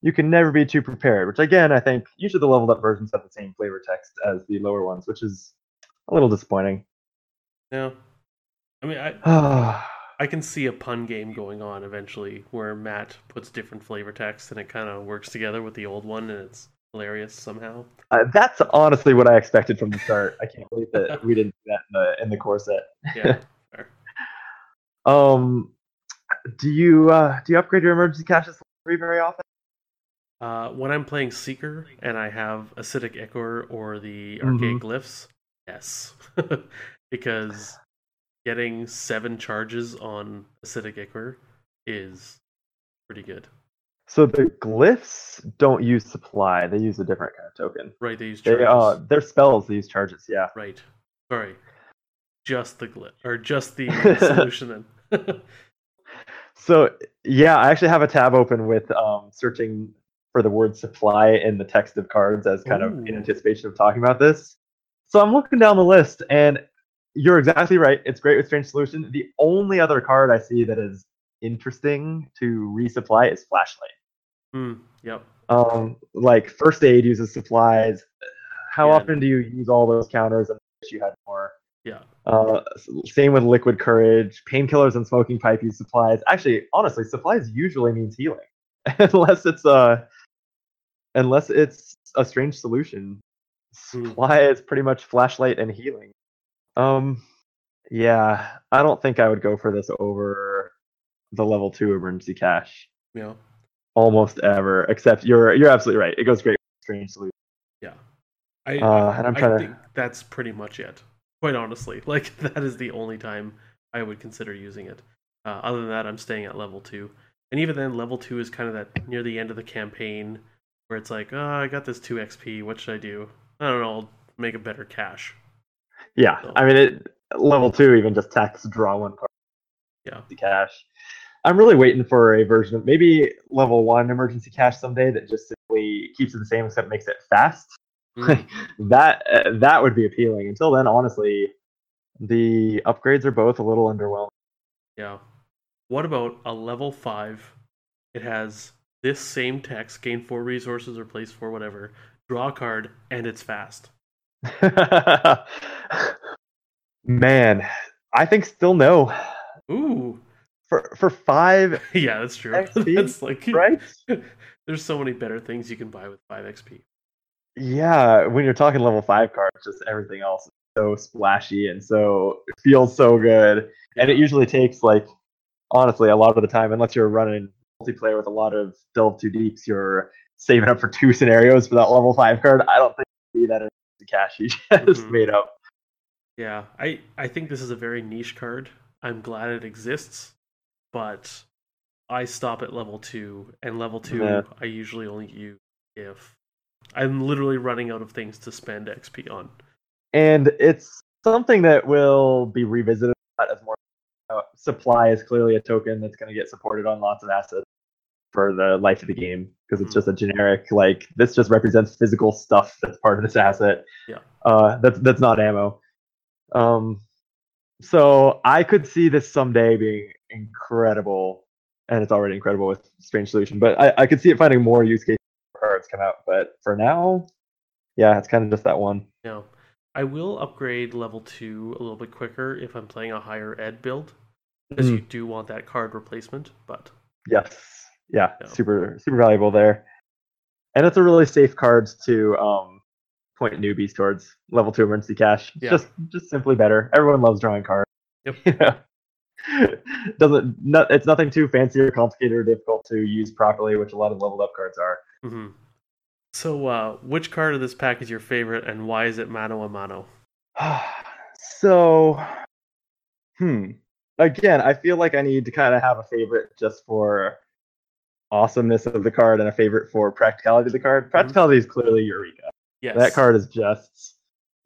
You can never be too prepared, which again, I think usually the leveled up versions have the same flavor text as the lower ones, which is a little disappointing. Yeah. I mean, I I can see a pun game going on eventually where Matt puts different flavor text and it kind of works together with the old one and it's hilarious somehow. uh, that's honestly what I expected from the start. I can't believe that we didn't do that in the in the core set. Yeah. Um, do you uh, do you upgrade your emergency caches very often? uh, when I'm playing Seeker and I have Acidic Ichor or the Archaic Glyphs, yes. because getting seven charges on Acidic Ichor is pretty good. So the glyphs don't use supply; they use a different kind of token. Right, they use They charges. uh, they're spells. They use charges. Yeah. Right. Sorry. Just the glyph or just the solution then. So yeah, I actually have a tab open with um, searching for the word supply in the text of cards as kind of in anticipation of talking about this. So I'm looking down the list, and you're exactly right. It's great with Strange Solution. The only other card I see that is interesting to resupply is Flashlight. Hmm. Yep. Um, like First Aid uses supplies. How Yeah. often do you use all those counters? I wish you had more. Yeah. Uh, same with liquid courage, painkillers and smoking pipe use supplies. Actually, honestly, supplies usually means healing, unless it's a unless it's a strange solution. Supply is pretty much flashlight and healing. Um, yeah, I don't think I would go for this over the level two emergency cache Yeah. almost ever. Except you're you're absolutely right. It goes great with strange solution. Yeah. I, Uh, and I'm I trying to- think that's pretty much it. Quite honestly, like that is the only time I would consider using it. Uh, other than that, I'm staying at level two, and even then, level two is kind of that near the end of the campaign where it's like, oh, I got this two XP. What should I do? I don't know. I'll make a better cache. Yeah, So- I mean, it level two even just text draw one card Yeah. the cash. I'm really waiting for a version of maybe level one emergency cache someday that just simply keeps it the same except makes it fast. Mm, That uh, that would be appealing. Until then, honestly, the upgrades are both a little underwhelming. yeah. What about a level five? It has this same text: gain four resources or place four whatever. Draw a card, and it's fast. Man, I think still no. Ooh. For for five, Yeah, that's true. XP, that's like right? There's so many better things you can buy with 5 XP. Yeah, when you're talking level five cards, just everything else is so splashy and so it feels so good. And it usually takes like honestly a lot of the time, unless you're running multiplayer with a lot of delve too deeps, you're saving up for two scenarios for that level five card. I don't think see that in you just Mhm. made up. Yeah, I, I think this is a very niche card. I'm glad it exists, but I stop at level 2, and level 2 Yeah. I usually only use if I'm literally running out of things to spend XP on. And it's something that will be revisited as more uh, supply is clearly a token that's going to get supported on lots of assets for the life of the game because it's Mhm. just a generic like this just represents physical stuff that's part of this asset. Yeah. Uh, that's that's not ammo. Um, so I could see this someday being incredible, and it's already incredible with Strange Solution. But I, I could see it finding more use cases for cards come out. But for now, yeah, it's kind of just that one. Now, I will upgrade level 2 a little bit quicker if I'm playing a higher ed build, because you do want that card replacement, but Yes. Yeah, Yeah. super super valuable there. And it's a really safe card to um point newbies towards level two emergency cache. Yeah. Just just simply better. Everyone loves drawing cards. Yep. Doesn't not, it's nothing too fancy or complicated or difficult to use properly, which a lot of leveled up cards are. hmm So, uh, which card of this pack is your favorite, and why is it mano a mano? so hmm. again, I feel like I need to kind of have a favorite just for awesomeness of the card and a favorite for practicality of the card. Practicality is clearly Eureka. Yes. That card is just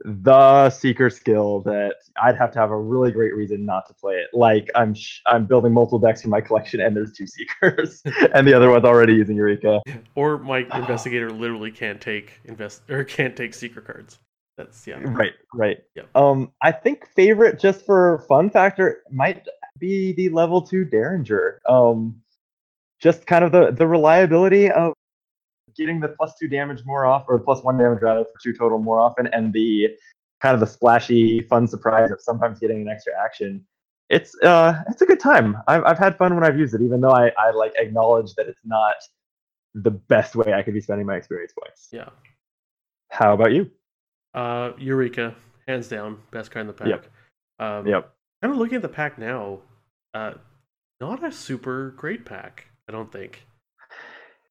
the seeker skill that I'd have to have a really great reason not to play it. Like I'm sh- I'm building multiple decks for my collection and there's two seekers and the other one's already using Eureka. Or my investigator literally can't take invest or can't take secret cards. That's yeah. Right, right. Yep. Um, I think favorite just for fun factor might be the level two Derringer. Um, just kind of the the reliability of getting the plus two damage more off, or plus one damage rather for two total more often, and the kind of the splashy fun surprise of sometimes getting an extra action. It's uh, it's a good time. I've I've had fun when I've used it, even though I I like acknowledge that it's not the best way I could be spending my experience points. Yeah. How about you? Uh, Eureka, hands down, best card in the pack. Yep. Um, Yep. Kind of looking at the pack now, uh, not a super great pack. I don't think.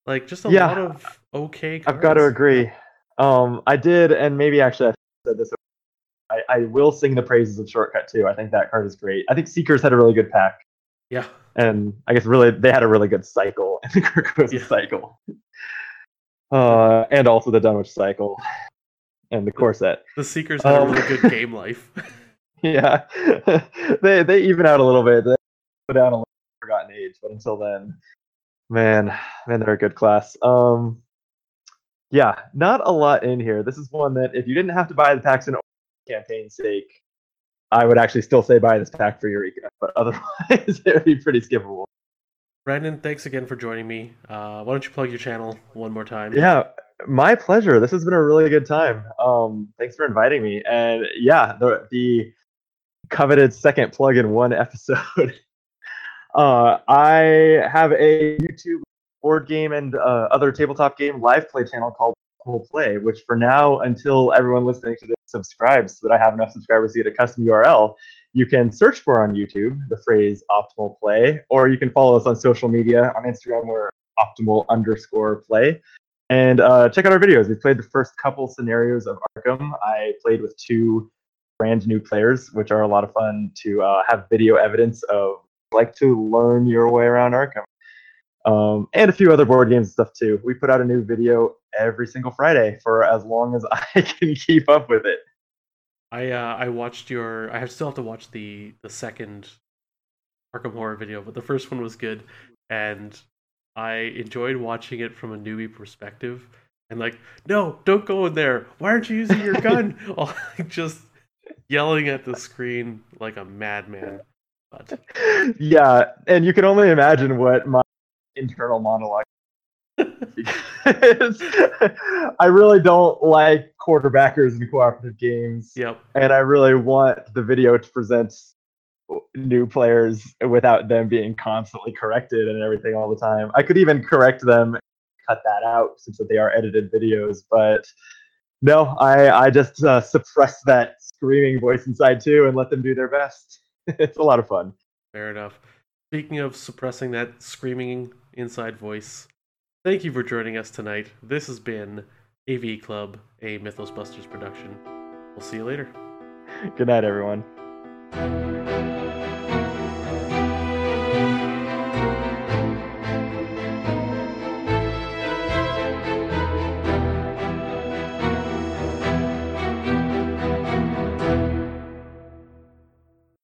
Like just a Yeah. lot of okay. Cards. I've got to agree. Um, I did, and maybe actually I said this. I, I will sing the praises of Shortcut too. I think that card is great. I think Seekers had a really good pack, Yeah. and I guess really they had a really good cycle, and the Yeah. cycle, uh, and also the Dunwich cycle, and the core set. The Seekers had Um, a really good game life. Yeah, they they even out a little bit. They go down a little Forgotten Age, but until then, man, man, they're a good class. Um, yeah, not a lot in here. This is one that if you didn't have to buy the packs in campaign sake, I would actually still say buy this pack for Eureka. But otherwise, it would be pretty skippable. Brandon, thanks again for joining me. Uh, why don't you plug your channel one more time? Yeah, my pleasure. This has been a really good time. Um, thanks for inviting me. And yeah, the the coveted second plug in one episode. Uh, I have a YouTube board game and uh, other tabletop game live play channel called Optimal Play, which for now, until everyone listening to this subscribes, so that I have enough subscribers to get a custom URL, you can search for on YouTube the phrase Optimal Play, or you can follow us on social media on Instagram. We're optimal underscore play. And uh, check out our videos. We played the first couple scenarios of Arkham. I played with two brand new players, which are a lot of fun to uh, have video evidence of like to learn your way around Arkham. Um, and a few other board games and stuff too. We put out a new video every single Friday for as long as I can keep up with it. I uh, I watched your. I have still have to watch the the second Arkham Horror video, but the first one was good, and I enjoyed watching it from a newbie perspective. And like, no, don't go in there. Why aren't you using your gun? All, like, just yelling at the screen like a madman. But yeah, and you can only imagine what my internal monologue is. I really don't like quarterbackers in cooperative games, yep, and I really want the video to present new players without them being constantly corrected and everything all the time. I could even correct them, cut that out since that they are edited videos, but no, I I just uh, suppress that screaming voice inside too and let them do their best. It's a lot of fun. fair enough. Speaking of suppressing that screaming inside voice, thank you for joining us tonight. This has been AV Club, a Mythos Busters production. We'll see you later. Good night, everyone.